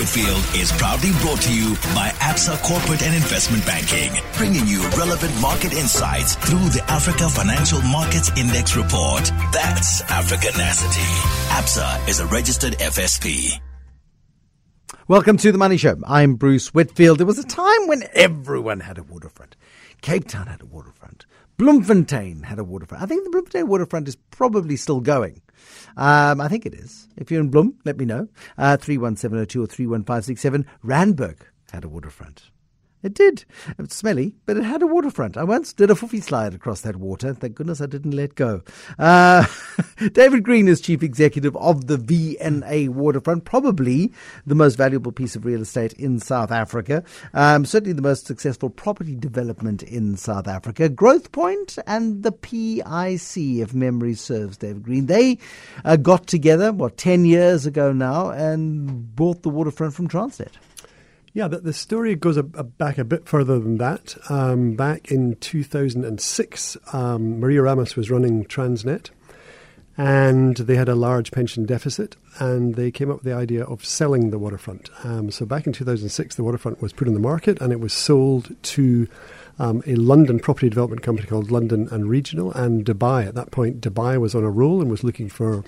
Whitfield is proudly brought to you by ABSA Corporate and Investment Banking, bringing you relevant market insights through the Africa Financial Markets Index Report. That's Africanacity. ABSA is a registered FSP. Welcome to the Money Show. I'm Bruce Whitfield. There was a time when everyone had a waterfront. Cape Town had a waterfront. Bloemfontein had a waterfront. I think the Bloemfontein waterfront is probably still going. Um, I think it is. If you're in Bloom, let me know. Uh, 31702 or 31567. Randburg had a waterfront. It did. It was smelly, but it had a waterfront. I once did a foefie slide across that water. Thank goodness I didn't let go. Uh, David Green is chief executive of the V&A Waterfront, probably the most valuable piece of real estate in South Africa. Um, certainly the most successful property development in South Africa. Growthpoint and the PIC, if memory serves, David Green. They uh, got together, what, 10 years ago now, and bought the waterfront from Transnet. Yeah, the, the story goes a, a back a bit further than that. Um, back in 2006, um, Maria Ramos was running Transnet, and they had a large pension deficit, and they came up with the idea of selling the waterfront. Um, so back in 2006, the waterfront was put in the market, and it was sold to um, a London property development company called London and Regional, and Dubai. At that point, Dubai was on a roll and was looking for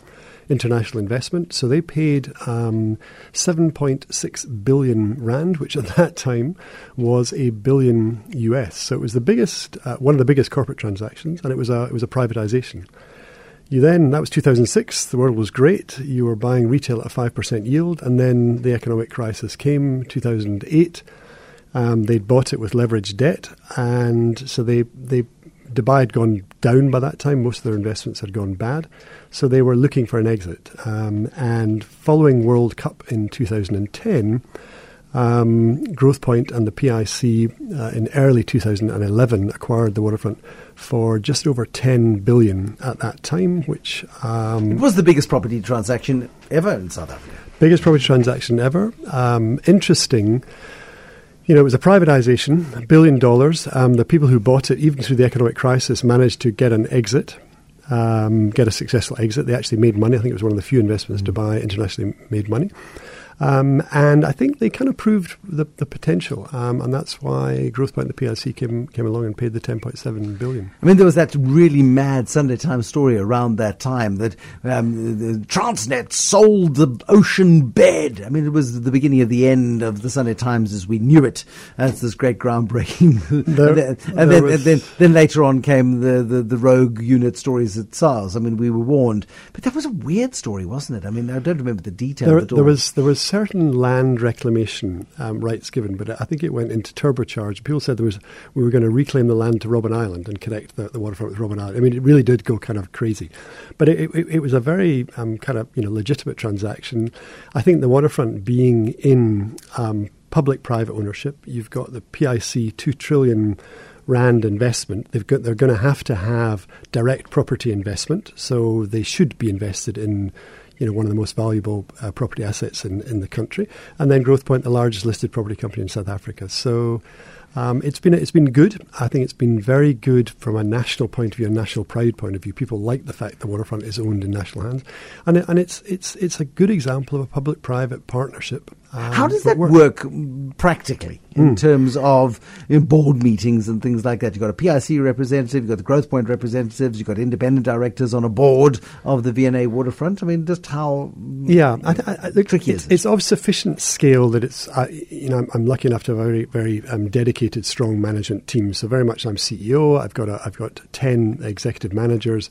international investment. So they paid um, 7.6 billion rand, which at that time was a billion US. So it was the biggest, uh, one of the biggest corporate transactions, and it was a it was a privatization. You then that was 2006. The world was great. You were buying retail at a five percent yield, and then the economic crisis came. 2008. Um, they'd bought it with leveraged debt, and so they they Dubai had gone down by that time. Most of their investments had gone bad. So they were looking for an exit. Um, and following World Cup in 2010, um, Growthpoint and the PIC uh, in early 2011 acquired the waterfront for just over 10 billion at that time, which um, it was the biggest property transaction ever in South Africa. Biggest property transaction ever. Um, interesting you know, it was a privatization, a billion dollars. Um, the people who bought it, even through the economic crisis, managed to get an exit, um, get a successful exit. They actually made money. I think it was one of the few investments mm. Dubai internationally made money. Um, and I think they kind of proved the, the potential, um, and that's why Growthpoint and the PIC came came along and paid the 10.7 billion. I mean, there was that really mad Sunday Times story around that time that um, the Transnet sold the ocean bed. I mean, it was the beginning of the end of the Sunday Times as we knew it. That's this great groundbreaking. There, and, then, and, then, and then, then, later on came the, the, the rogue unit stories at SARS. I mean, we were warned, but that was a weird story, wasn't it? I mean, I don't remember the detail. There, there was there was certain land reclamation um, rights given, but I think it went into turbocharge. People said there was we were going to reclaim the land to Robben Island and connect the, the waterfront with Robben Island. I mean, it really did go kind of crazy, but it, it, it was a very um, kind of you know legitimate transaction. I think the waterfront being in um, public-private ownership, you've got the PIC two trillion rand investment, they've got, they're going to have to have direct property investment. So they should be invested in you know, one of the most valuable uh, property assets in, in the country. And then Growthpoint, the largest listed property company in South Africa. So um, it's been it's been good. I think it's been very good from a national point of view, a national pride point of view. People like the fact the waterfront is owned in national hands, and it, and it's it's it's a good example of a public-private partnership. Um, How does that work, work practically in mm. terms of you know, board meetings and things like that? You've got a PIC representative, you've got the Growthpoint representatives, you've got independent directors on a board of the V&A waterfront. I mean, just how yeah, I, I, I, tricky it's, is it? It's of sufficient scale that it's uh, you know I'm, I'm, lucky enough to have a very very um, dedicated, strong management team. So very much I'm CEO. I've got a, I've got ten executive managers.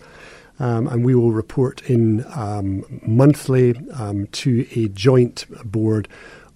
Um, and we will report in um, monthly um, to a joint board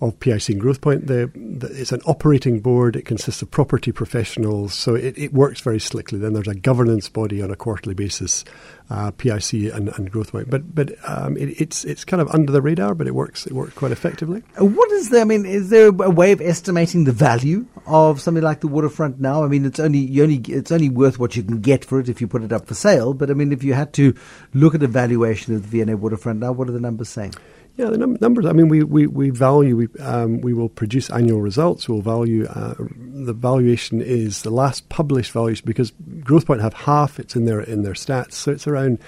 of PIC and Growthpoint. The, the, it's an operating board. It consists of property professionals, so it, it, works very slickly. Then there's a governance body on a quarterly basis, uh, PIC and, and Growthpoint. But but um, it, it's it's kind of under the radar, but it works it works quite effectively. What is there? I mean, is there a way of estimating the value of something like the waterfront now? I mean, it's only you only it's only worth what you can get for it if you put it up for sale. But I mean, if you had to look at a valuation of the V&A waterfront now, what are the numbers saying? Yeah, the num- numbers. I mean, we we, we value. We um, we will produce annual results. We'll value. Uh, the valuation is the last published valuation because Growthpoint have half. It's in their in their stats, so it's around.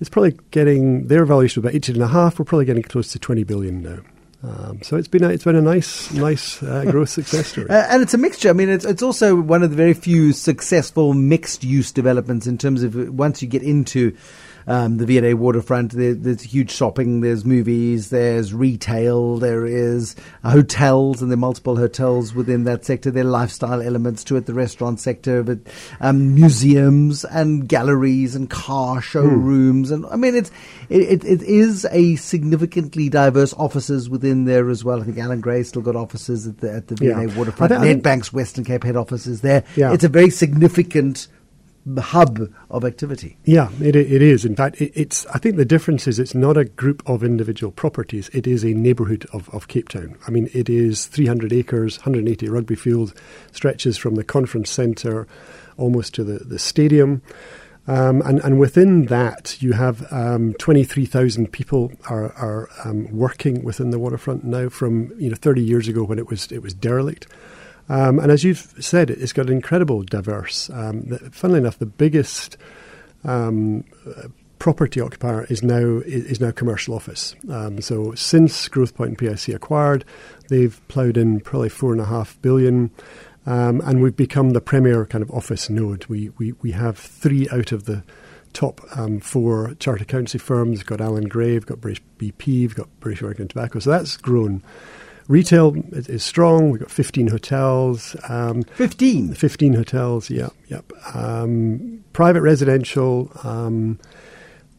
It's probably getting their valuation about eighteen and a half. We're probably getting close to twenty billion now. Um, so it's been a, it's been a nice nice uh, growth success story. Uh, and it's a mixture. I mean, it's it's also one of the very few successful mixed use developments in terms of once you get into um, the V&A waterfront. There, there's huge shopping, there's movies, there's retail, there is hotels, and there are multiple hotels within that sector. There are lifestyle elements to it, the restaurant sector, but um, museums and galleries and car showrooms, mm. and I mean it's it, it is a significantly diverse offices within there as well. I think Allan Gray still got offices at the at the V&A yeah. waterfront. Nedbank's Western Cape head office is there. Yeah. It's a very significant hub of activity. Yeah, it, it is. In fact, it, it's. I think the difference is it's not a group of individual properties. It is a neighbourhood of, of Cape Town. I mean, it is 300 acres, 180 rugby field, stretches from the conference centre almost to the, the stadium. Um, and, and within that, you have um, 23,000 people are, are um, working within the waterfront now from you know 30 years ago when it was it was derelict. Um, and as you've said, it's got an incredible diverse. Um, funnily enough, the biggest um, property occupier is now is, now commercial office. Um, so since Growthpoint and PIC acquired, they've ploughed in probably four and a half billion. Um, and we've become the premier kind of office node. We, we, we have three out of the top um, four chartered accountancy firms. Got Allan Gray, we've got British BP, we've got British American Tobacco. So that's grown. Retail is, strong. We've got 15 hotels. Um, 15? 15 hotels, yep, yep. Um, private residential. Um,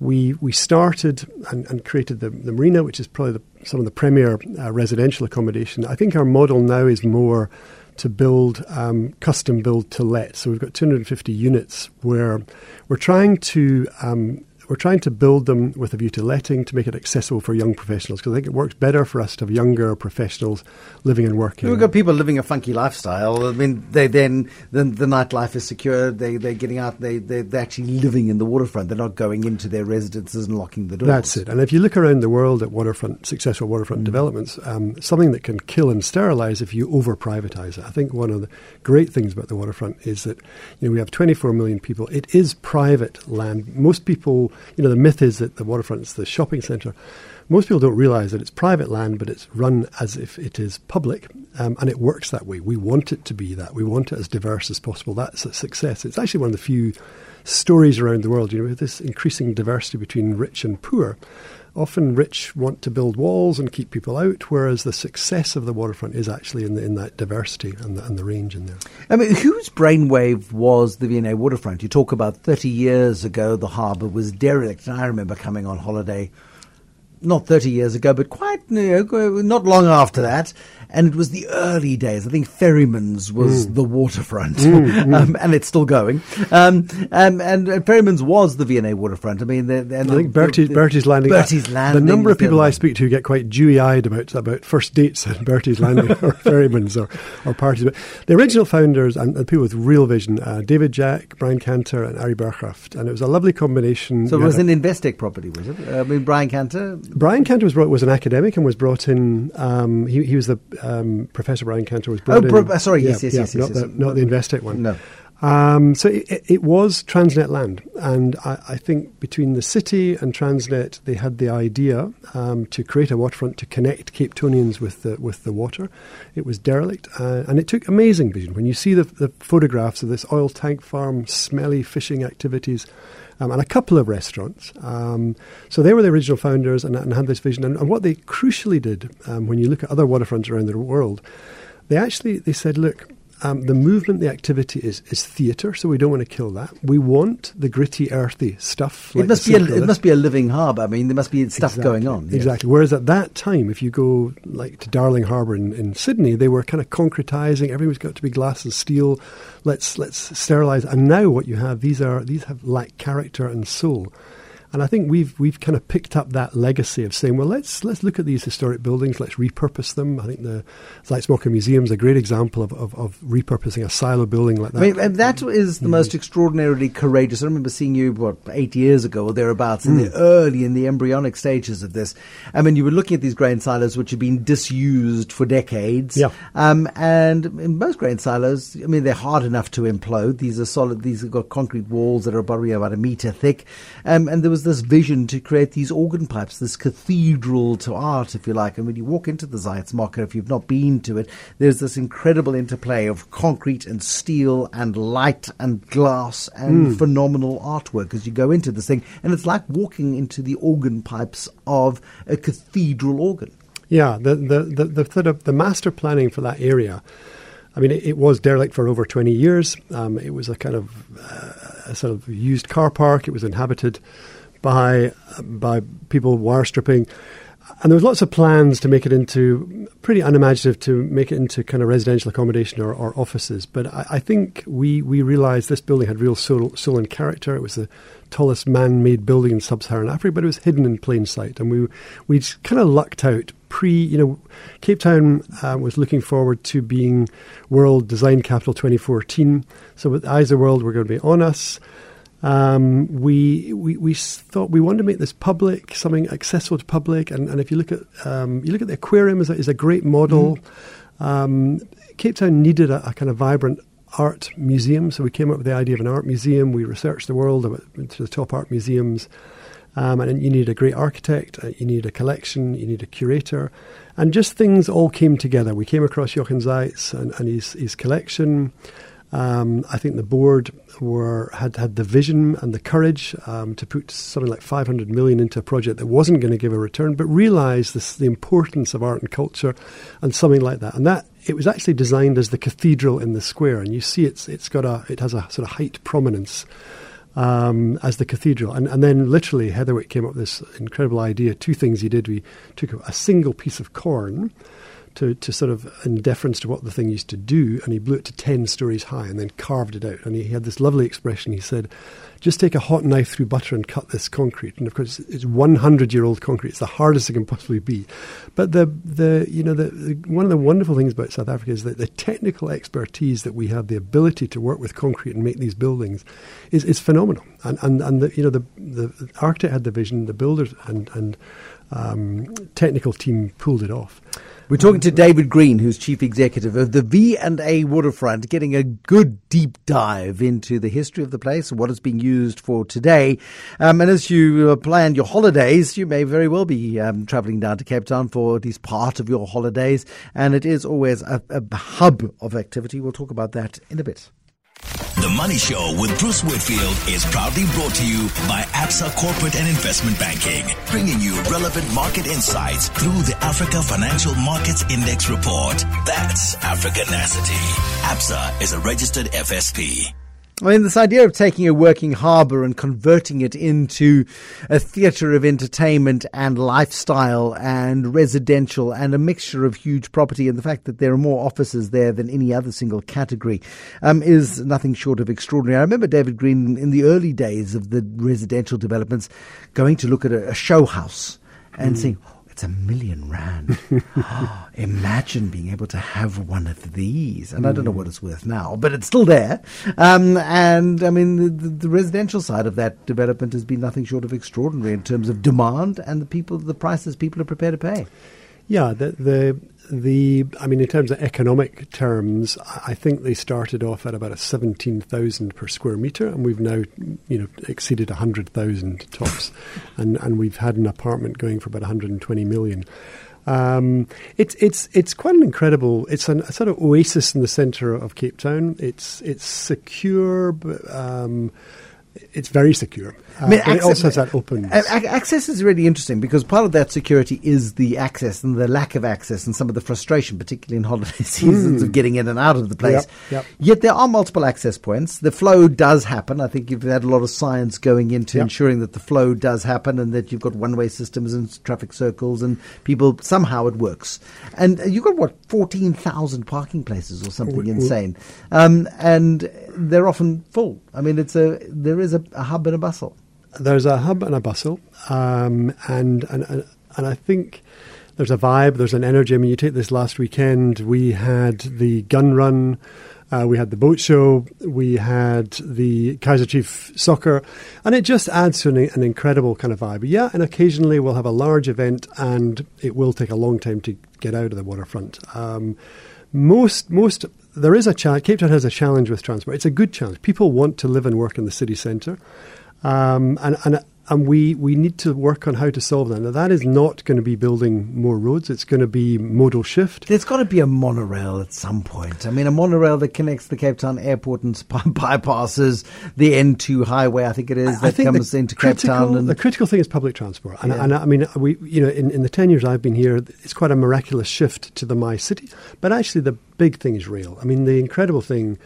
we we started and, and created the, the, marina, which is probably the, some of the premier uh, residential accommodation. I think our model now is more to build um, custom build to let. So we've got 250 units where we're trying to um, we're trying to build them with a view to letting to make it accessible for young professionals because I think it works better for us to have younger professionals living and working. We've got people living a funky lifestyle. I mean, they then the, the nightlife is secure. They they're getting out. They they they're actually living in the waterfront. They're not going into their residences and locking the doors. That's it. And if you look around the world at waterfront successful waterfront mm. developments, um, something that can kill and sterilize if you over privatize it. I think one of the great things about the waterfront is that you know we have 24 million people. It is private land. Most people you know, the myth is that the waterfront is the shopping centre. Most people don't realise that it's private land, but it's run as if it is public, um, and it works that way. We want it to be that. We want it as diverse as possible. That's a success. It's actually one of the few stories around the world, you know, with this increasing diversity between rich and poor often rich want to build walls and keep people out, whereas the success of the waterfront is actually in, the, in that diversity and the, and the range in there. I mean, whose brainwave was the V&A waterfront? You talk about 30 years ago, the harbour was derelict, and I remember coming on holiday not 30 years ago, but quite you know, not long after that, and it was the early days. I think Ferryman's was mm. the waterfront, mm, mm. um, and it's still going. Um, um, and, and Ferryman's was the V&A waterfront. I mean, the, the, I think Bertie's, the, Bertie's Landing. Bertie's Landing. The number of people I speak to get quite dewy-eyed about about first dates at Bertie's Landing or Ferryman's or, or parties. But the original founders and, and people with real vision, uh, David Jack, Brian Cantor, and Ari Bercraft, and it was a lovely combination. So it was an Investec property, was it? Uh, I mean, Brian Cantor. Brian Cantor was brought, was an academic and was brought in. Um, he, he was the um, Professor Brian Cantor was brought oh, in. Oh, sorry, yes, yeah, yes, yeah, yes, not, yes, the, not the Investec one. No. Um, so it, it, was Transnet land, and I, I, think between the city and Transnet, they had the idea um, to create a waterfront to connect Cape Townians with the with the water. It was derelict, uh, and it took amazing vision. When you see the, the photographs of this oil tank farm, smelly fishing activities, um, and a couple of restaurants. Um, so they were the original founders and, and had this vision. And, and, what they crucially did, um, when you look at other waterfronts around the world, they actually they said, look, um, the movement, the activity is is theatre, so we don't want to kill that. We want the gritty, earthy stuff. Like it must be a, it must be a living harbour. I mean, there must be stuff exactly, going on. Yes. Exactly. Whereas at that time, if you go like to Darling Harbour in, in Sydney, they were kind of concretising. Everything's got to be glass and steel. Let's let's sterilise. And now what you have these are these have lack character and soul. And I think we've we've kind of picked up that legacy of saying, well, let's let's look at these historic buildings, let's repurpose them. I think the Zeitz-MOCAA Museum is a great example of, of, of, repurposing a silo building like that. I mean, that is the mm. most extraordinarily courageous. I remember seeing you what eight years ago or thereabouts in mm. the early in the embryonic stages of this. I mean, you were looking at these grain silos which had been disused for decades. Yeah. Um, and in most grain silos, I mean, they're hard enough to implode. These are solid. These have got concrete walls that are about, about a meter thick. Um, and there was was this vision to create these organ pipes, this cathedral to art, if you like. And when you walk into the Zeitz if you've not been to it, there's this incredible interplay of concrete and steel and light and glass and mm. phenomenal artwork as you go into this thing. And it's like walking into the organ pipes of a cathedral organ. Yeah, the the the the, sort of the master planning for that area. I mean, it, it was derelict for over 20 years. Um, it was a kind of uh, a sort of used car park. It was inhabited by by people wire stripping. And there was lots of plans to make it into pretty unimaginative to make it into kind of residential accommodation or, or offices. But I, I, think we we realised this building had real soul, soul and character. It was the tallest man-made building in sub-Saharan Africa, but it was hidden in plain sight, and we we kind of lucked out. Pre, you know, Cape Town uh, was looking forward to being World Design Capital 2014. So with Eyes of the World, were going to be on us. Um, we, we we thought we wanted to make this public, something accessible to public, and, and if you look at um, you look at the aquarium is a, is a great model. Mm. Um, Cape Town needed a, a, kind of vibrant art museum, so we came up with the idea of an art museum. We researched the world, went to the top art museums, um, and you need a great architect, uh, you need a collection, you need a curator, and just things all came together. We came across Jochen Zeitz and, and his his collection. Um, I think the board were had had the vision and the courage um, to put something like 500 million into a project that wasn't going to give a return, but realised the importance of art and culture and something like that. And that it was actually designed as the cathedral in the square, and you see it's it's got a it has a sort of height prominence. Um, as the cathedral. And, and then literally Heatherwick came up with this incredible idea. Two things he did. We took a single piece of corn to, to sort of in deference to what the thing used to do, and he blew it to 10 stories high and then carved it out. And he had this lovely expression. He said, just take a hot knife through butter and cut this concrete. And of course, it's 100 year old concrete. It's the hardest it can possibly be. But the, the you know, the, the, one of the wonderful things about South Africa is that the technical expertise that we have, the ability to work with concrete and make these buildings, is, is phenomenal. And, and, and the, you know, the, the architect had the vision, the builders and, and um, technical team pulled it off. We're talking to David Green, who's chief executive of the V and A Waterfront, getting a good deep dive into the history of the place and what it's being used for today. Um, and as you plan your holidays, you may very well be um, traveling down to Cape Town for at least part of your holidays, and it is always a, a hub of activity. We'll talk about that in a bit. The Money Show with Bruce Whitfield is proudly brought to you by Absa Corporate and Investment Banking, bringing you relevant market insights through the Africa Financial Markets Index Report. That's Africanacity. Absa is a registered FSP. I mean, this idea of taking a working harbour and converting it into a theatre of entertainment and lifestyle and residential and a mixture of huge property and the fact that there are more offices there than any other single category um, is nothing short of extraordinary. I remember David Green in the early days of the residential developments going to look at a, a show house and mm. saying, it's a million rand. Imagine being able to have one of these. And mm. I don't know what it's worth now, but it's still there. Um, and I mean, the, the, residential side of that development has been nothing short of extraordinary in terms of demand and the people, the prices people are prepared to pay. Yeah, the, the the I mean, in terms of economic terms, I think they started off at about a seventeen thousand per square meter, and we've now you know exceeded a hundred thousand tops, and and we've had an apartment going for about one hundred and twenty million. Um, it's it's it's quite an incredible. It's an, a sort of oasis in the centre of Cape Town. It's it's secure. Um, it's very secure. Uh, I mean, access, it also has that openness. Access is really interesting because part of that security is the access and the lack of access and some of the frustration, particularly in holiday seasons, mm. of getting in and out of the place. Yep, yep. Yet there are multiple access points. The flow does happen. I think you've had a lot of science going into yep. ensuring that the flow does happen and that you've got one-way systems and traffic circles and people somehow it works. And you've got what fourteen thousand parking places or something insane, um, and they're often full. I mean, it's a there is a, a hub and a bustle. There's a hub and a bustle, um, and, and and I think there's a vibe, there's an energy. I mean, you take this last weekend, we had the gun run. Uh, we had the boat show, we had the Kaizer Chief soccer, and it just adds to an, an, incredible kind of vibe. Yeah, and occasionally we'll have a large event, and it will take a long time to get out of the waterfront. Um, most most there is a challenge. Cape Town has a challenge with transport. It's a good challenge. People want to live and work in the city centre. Um, and, and and we, we need to work on how to solve that. Now, that is not going to be building more roads. It's going to be modal shift. There's got to be a monorail at some point. I mean, a monorail that connects the Cape Town airport and bypasses the N2 highway, I think it is, that I think comes into critical, Cape Town. And the critical thing is public transport. And, Yeah. and I mean, we, you know, in, in the 10 years I've been here, it's quite a miraculous shift to the MyCiTi. But actually, the big thing is rail. I mean, the incredible thing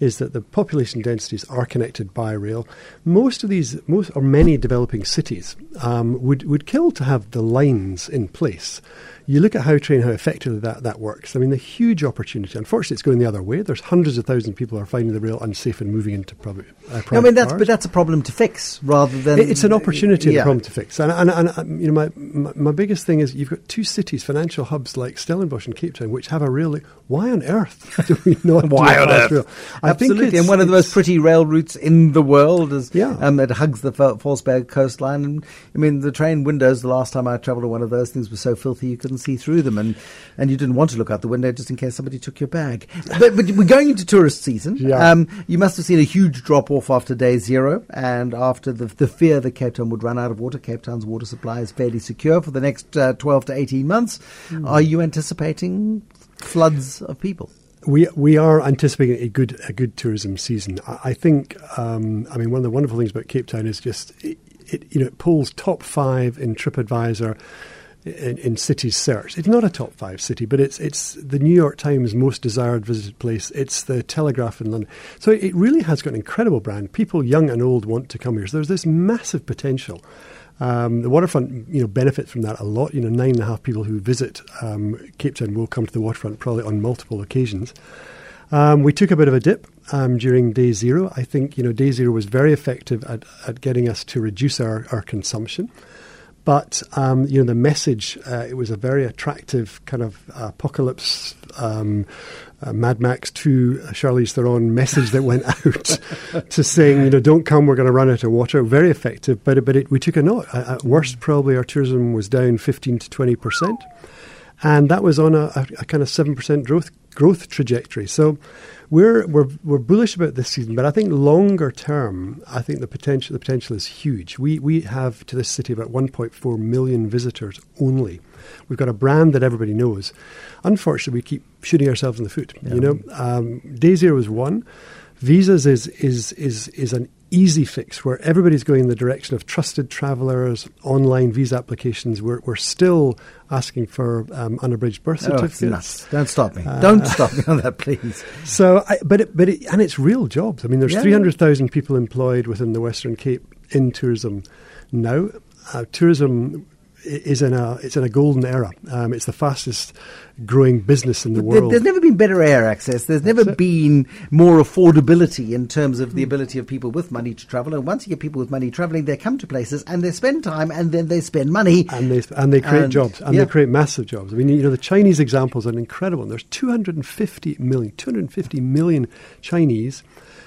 is that the population densities are connected by rail. Most of these, most or many developing cities um, would, would kill to have the lines in place. You look at how train, how effectively that, that works. I mean, the huge opportunity. Unfortunately, it's going the other way. There's hundreds of thousands of people who are finding the rail unsafe and moving into public. Uh, No, I mean, that's, cars. but that's a problem to fix rather than. It- It's an opportunity and a problem to fix. And, and, and um, you know, my, my, my biggest thing is you've got two cities, financial hubs like Stellenbosch and Cape Town, which have a real. Why on earth do we not? do Why a on fast earth? rail? I think Absolutely, it's- and one of the most pretty rail routes in the world is Yeah. um, it hugs the Fa- False Bay coastline. And I mean, the train windows. The last time I travelled on one of those things were so filthy you couldn't see through them, and and you didn't want to look out the window just in case somebody took your bag. But, but we're going into tourist season. Yeah. Um, you must have seen a huge drop off after day zero, and after the the fear that Cape Town would run out of water. Cape Town's water supply is fairly secure for the next uh, twelve to eighteen months. Hmm. Are you anticipating floods of people? We we are anticipating a good a good tourism season. I, I think. Um, I mean, one of the wonderful things about Cape Town is just it, it you know it pulls top five in TripAdvisor. In, in cities search, it's not a top five city, but it's it's the New York Times most desired visited place. It's the Telegraph in London, so it really has got an incredible brand. People, young and old, want to come here. So there's this massive potential. Um, the waterfront, you know, benefits from that a lot. You know, nine and a half people who visit um, Cape Town will come to the waterfront probably on multiple occasions. Um, we took a bit of a dip um, during day zero. I think you know day zero was very effective at, at getting us to reduce our, our consumption. But um, you know the message uh, it was a very attractive kind of apocalypse, um, uh, Mad Max Two, uh, Charlize Theron message that went out to saying you know don't come, we're going to run out of water. Very effective, but but it, we took a note. At at worst, probably our tourism was down fifteen to twenty percent and that was on a, a, a kind of seven percent growth growth trajectory. So we're we're we're bullish about this season, but I think longer term, I think the potential the potential is huge. We we have to this city about 1.4 million visitors only. We've got a brand that everybody knows. Unfortunately, we keep shooting ourselves in the foot. You know, um, Day Zero is one. Visas is is is is an easy fix where everybody's going in the direction of trusted travelers, online visa applications. We're, we're still asking for um, unabridged birth Oh, certificates. Don't stop me. Uh, Don't stop me on that, please. So, I, but it, but it, and it's real jobs. I mean, there's Yeah. 300,000 people employed within the Western Cape in tourism now. Uh, tourism is in a it's in a golden era. Um, it's the fastest growing business in the world. There's never been better air access. There's never been more affordability in terms of the Hmm. ability of people with money to travel. And once you get people with money traveling, they come to places and they spend time and then they spend money. and they and they create And- jobs and yeah. they create massive jobs. I mean, you know, the Chinese examples are incredible. And there's 250 million, 250 million Chinese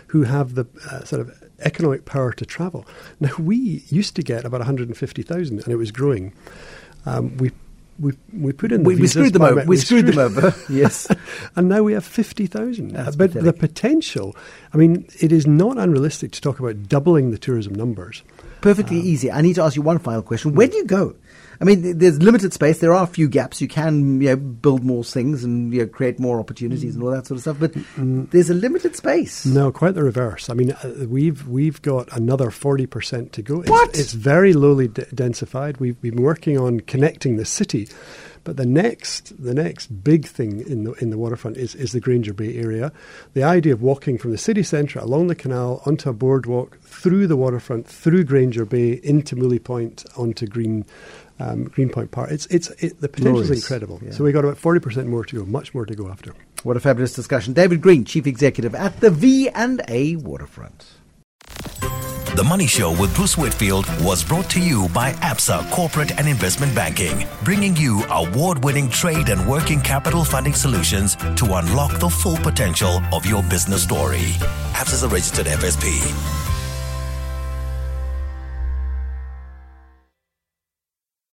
who have the uh, sort of economic power to travel. Now we used to get about 150,000, and it was growing. Um, we we we put in the we, we screwed them over. We, screwed them over. Yes. and now we have 50,000. That's But the potential, I mean, it is not unrealistic to talk about doubling the tourism numbers. Perfectly easy. I need to ask you one final question. Where do you go? I mean, there's limited space. There are a few gaps. You can you know, build more things and you know, create more opportunities and all that sort of stuff. But there's a limited space. No, quite the reverse. I mean, uh, we've we've got another forty percent to go. It's, What? It's very lowly d- densified. We've been working on connecting the city, but the next the next big thing in the in the waterfront is is the Granger Bay area. The idea of walking from the city centre along the canal onto a boardwalk through the waterfront, through Granger Bay into Mouille Point onto Green. Um, Greenpoint Park. It's it's it, the potential is incredible. Yeah. So we got about forty percent more to go. Much more to go after. What a fabulous discussion. David Green, Chief Executive at the V&A Waterfront. The Money Show with Bruce Whitfield was brought to you by Absa Corporate and Investment Banking, bringing you award winning trade and working capital funding solutions to unlock the full potential of your business story. Absa is a registered FSP.